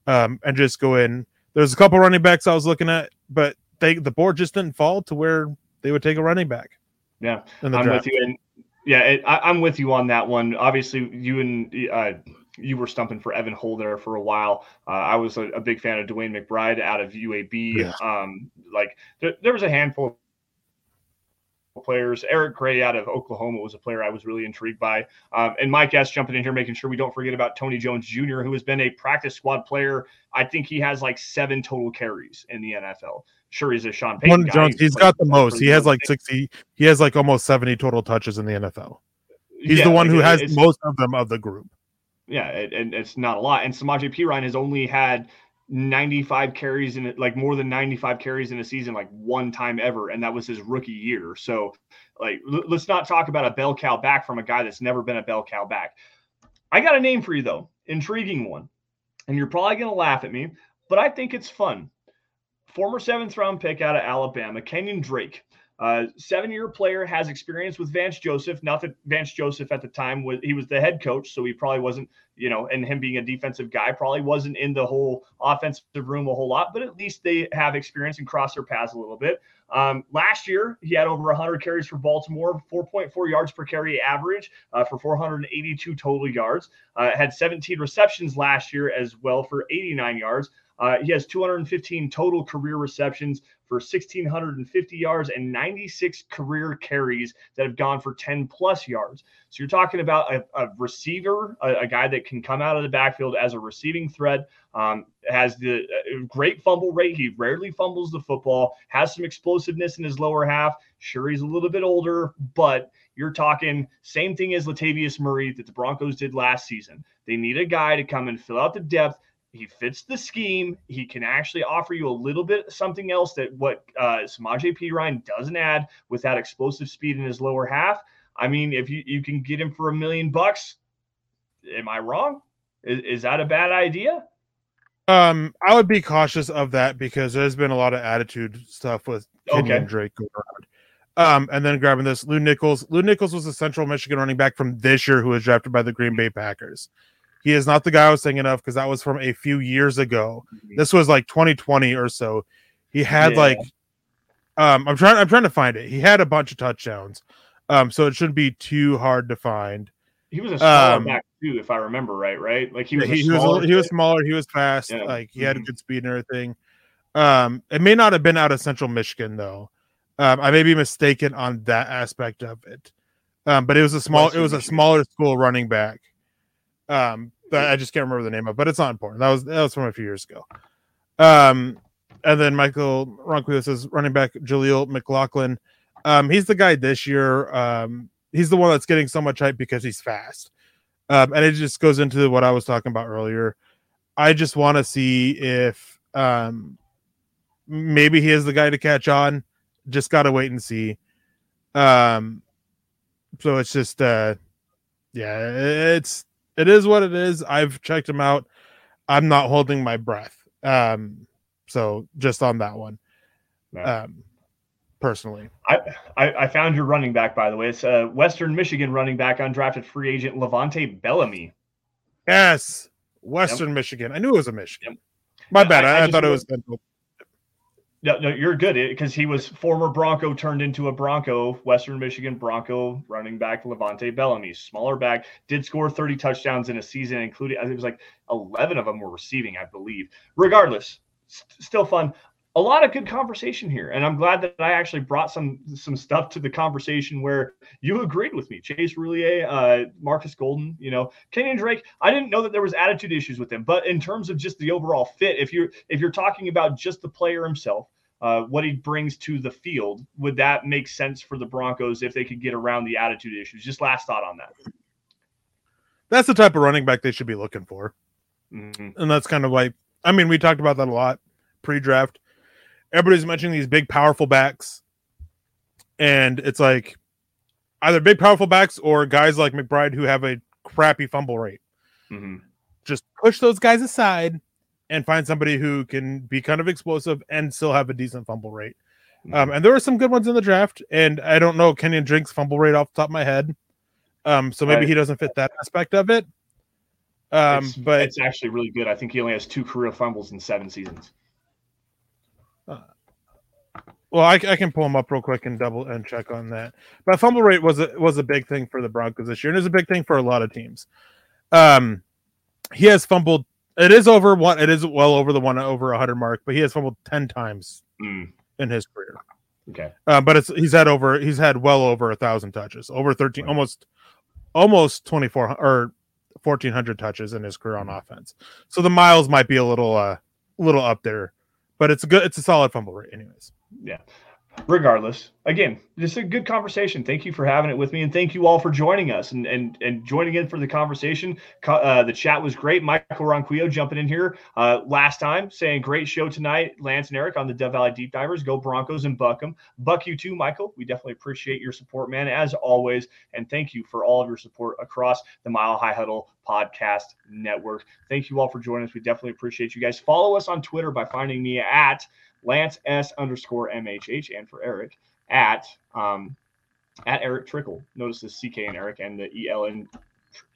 um, and just go in. There's a couple running backs I was looking at, but they the board just didn't fall to where they would take a running back.
Yeah, I'm draft. with you, and yeah, it, I, am with you on that one. Obviously, you and uh, you were stumping for Evan Holder for a while. Uh, I was a, a, big fan of DeWayne McBride out of UAB. Yeah. Um, like there, there was a handful players. Eric Gray out of Oklahoma was a player I was really intrigued by. Um, and Mike S jumping in here, making sure we don't forget about Tony Jones Jr., who has been a practice squad player. I think he has like seven total carries in the NFL. Sure, he's a Sean Payton.
Guy. Jones, he's got the most. He has like 60, he has like almost 70 total touches in the NFL. He's yeah, the one like who has most of them of the group.
Yeah, and it's not a lot. And Samaje Perine has only had 95 carries in like more than 95 carries in a season, like one time ever, and that was his rookie year. So, like, l- let's not talk about a bell cow back from a guy that's never been a bell cow back. I got a name for you though, intriguing one, and you're probably gonna laugh at me, but I think it's fun. Former seventh round pick out of Alabama, Kenyan Drake. Uh, seven year player has experience with Vance Joseph. Not that Vance Joseph at the time was he was the head coach, so he probably wasn't, you know, and him being a defensive guy probably wasn't in the whole offensive room a whole lot, but at least they have experience and cross their paths a little bit. Um, last year, he had over 100 carries for Baltimore, 4.4 yards per carry average uh, for 482 total yards. Uh, had 17 receptions last year as well for 89 yards. Uh, he has 215 total career receptions for 1,650 yards and 96 career carries that have gone for 10 plus yards. So you're talking about a, a receiver, a, a, guy that can come out of the backfield as a receiving threat, um, has the uh, great fumble rate. He rarely fumbles the football, has some explosiveness in his lower half. Sure, he's a little bit older, but you're talking same thing as Latavius Murray that the Broncos did last season. They need a guy to come and fill out the depth he fits the scheme. He can actually offer you a little bit something else that what uh, Samaje Perine doesn't add with that explosive speed in his lower half. I mean, if you, you can get him for a million bucks, am I wrong? Is, is that a bad idea?
Um, I would be cautious of that because there's been a lot of attitude stuff with Kenyan okay. Drake going around. Um, and then grabbing this, Lew Nichols. Lew Nichols was a Central Michigan running back from this year who was drafted by the Green Bay Packers. He is not the guy I was thinking of because that was from a few years ago. Mm-hmm. This was like 2020 or so. He had yeah. like um I'm trying I'm trying to find it. He had a bunch of touchdowns. Um so it shouldn't be too hard to find.
He was a smaller um, back too, if I remember right, right? Like he was
he, he was he was smaller, he was fast, yeah. like he mm-hmm. had good speed and everything. Um it may not have been out of central Michigan though. Um I may be mistaken on that aspect of it. Um but it was a small it was a smaller school running back. Um, I just can't remember the name of, but it's not important. That was that was from a few years ago. Um, and then Michael Ronquillo says running back Jaleel McLaughlin. Um, he's the guy this year. Um, he's the one that's getting so much hype because he's fast. Um, and it just goes into what I was talking about earlier. I just want to see if um, maybe he is the guy to catch on. Just got to wait and see. Um, so it's just, uh, yeah, it's it is what it is. I've checked him out. I'm not holding my breath. Um, so just on that one, um, personally,
I, I, I found your running back by the way. It's a Western Michigan running back, undrafted free agent LeVante Bellamy.
Yes, Western yep. Michigan. I knew it was a Michigan. Yep. My bad. I, I, I thought it was Central.
No, no, you're good because he was former Bronco turned into a Bronco, Western Michigan Bronco running back LeVante Bellamy, smaller back, did score 30 touchdowns in a season, including I think it was like 11 of them were receiving, I believe. Regardless, st- still fun. A lot of good conversation here, and I'm glad that I actually brought some some stuff to the conversation where you agreed with me. Chase Roullier, uh, Marcus Golden, you know, Kenyan Drake. I didn't know that there was attitude issues with him, but in terms of just the overall fit, if you're if you're talking about just the player himself, uh, what he brings to the field, would that make sense for the Broncos if they could get around the attitude issues? Just last thought on that.
That's the type of running back they should be looking for.
Mm-hmm.
And that's kind of like, I mean, we talked about that a lot pre draft. Everybody's mentioning these big, powerful backs. And it's like either big, powerful backs or guys like McBride who have a crappy fumble rate.
Mm-hmm.
Just push those guys aside and find somebody who can be kind of explosive and still have a decent fumble rate. Um, mm-hmm. and there were some good ones in the draft, and I don't know Kenyan Drake's fumble rate off the top of my head. Um, so maybe right. he doesn't fit that aspect of it. Um,
it's,
but
it's actually really good. I think he only has two career fumbles in seven seasons.
Well, I, I, can pull him up real quick and double and check on that. But fumble rate was a was a big thing for the Broncos this year, and it's a big thing for a lot of teams. Um, he has fumbled it is over one. It is well over the one over hundred mark, but he has fumbled ten times
mm.
in his career.
Okay,
uh, but it's he's had over he's had well over a thousand touches, over thirteen, right. almost almost twenty four or fourteen hundred touches in his career on mm. offense. So the miles might be a little uh a little up there, but it's a good it's a solid fumble rate, anyways.
Yeah regardless, again, just a good conversation. Thank you for having it with me, and thank you all for joining us and and and joining in for the conversation. Uh, the chat was great. Michael Ronquillo jumping in here uh, last time, saying great show tonight. Lance and Erick on the Dove Valley Deep Divers. Go Broncos and buck them. Buck you too, Michael. We definitely appreciate your support, man, as always, and thank you for all of your support across the Mile High Huddle podcast network. Thank you all for joining us. We definitely appreciate you guys. Follow us on Twitter by finding me at Lance S underscore MHH, and for Erick at um, at Erick Trickel. Notice the CK and Erick and the EL in,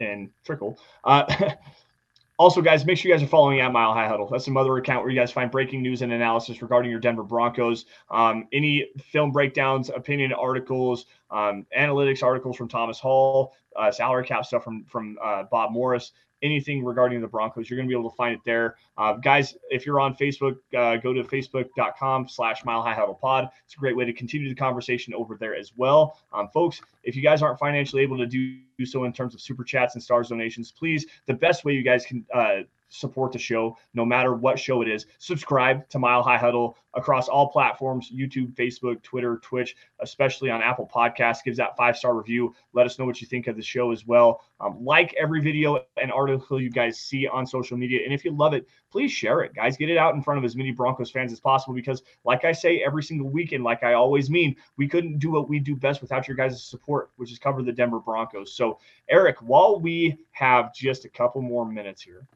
in Trickel. Uh, *laughs* also, guys, make sure you guys are following at Mile High Huddle. That's some other account where you guys find breaking news and analysis regarding your Denver Broncos. Um, any film breakdowns, opinion articles, um, analytics articles from Thomas Hall, uh, salary cap stuff from from uh, Bob Morris anything regarding the Broncos, you're going to be able to find it there. Uh, guys, if you're on Facebook, uh, go to facebook.com slash mile high huddle pod. It's a great way to continue the conversation over there as well. Um, folks, if you guys aren't financially able to do so in terms of super chats and stars donations, please, the best way you guys can uh, support the show, no matter what show it is. Subscribe to Mile High Huddle across all platforms YouTube, Facebook, Twitter, Twitch, especially on Apple Podcasts. Gives that five star review. Let us know what you think of the show as well. Um, like every video and article you guys see on social media. And if you love it, please share it, guys. Get it out in front of as many Broncos fans as possible because, like I say every single weekend, like I always mean, we couldn't do what we do best without your guys' support, which is cover the Denver Broncos. So, Erick, while we have just a couple more minutes here,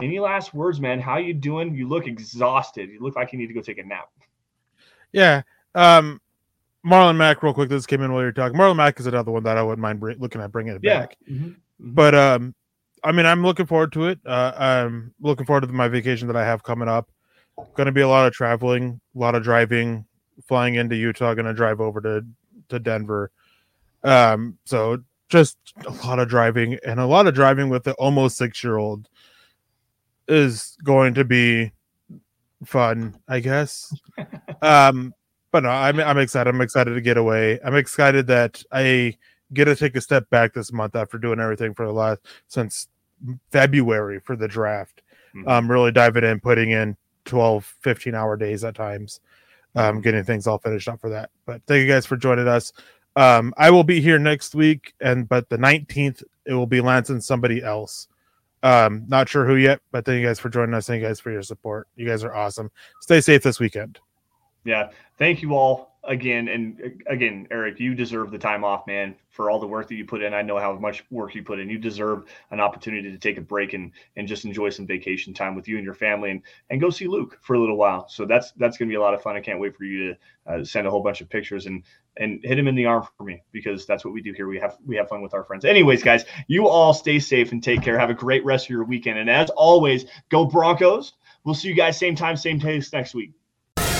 any last words, man? How you doing? You look exhausted. You look like you need to go take a nap.
Yeah. Um, Marlon Mack, real quick. This came in while you're talking. Marlon Mack is another one that I wouldn't mind looking at bringing it
yeah.
back.
Mm-hmm. Mm-hmm.
But um, I mean, I'm looking forward to it. Uh, I'm looking forward to my vacation that I have coming up. Going to be a lot of traveling, a lot of driving, flying into Utah. Going to drive over to to Denver. Um, so just a lot of driving and a lot of driving with the almost six year old is going to be fun, I guess. *laughs* um, but no, I'm I'm excited. I'm excited to get away. I'm excited that I get to take a step back this month after doing everything for the last since February for the draft. Mm-hmm. Um, really diving in, putting in 12, 15 hour days at times. um, getting things all finished up for that. But thank you guys for joining us. Um, I will be here next week, and but the 19th it will be Lance and somebody else. Um, not sure who yet, but thank you guys for joining us. Thank you guys for your support. You guys are awesome. Stay safe this weekend.
Yeah, thank you all again. And again, Erick, you deserve the time off, man, for all the work that you put in. I know how much work you put in. You deserve an opportunity to take a break and and just enjoy some vacation time with you and your family, and and go see Luke for a little while. So that's that's gonna be a lot of fun. I can't wait for you to uh, send a whole bunch of pictures and and hit him in the arm for me because that's what we do here. We have we have fun with our friends. Anyways, guys, you all stay safe and take care. Have a great rest of your weekend. And as always, go Broncos. We'll see you guys same time, same place next week.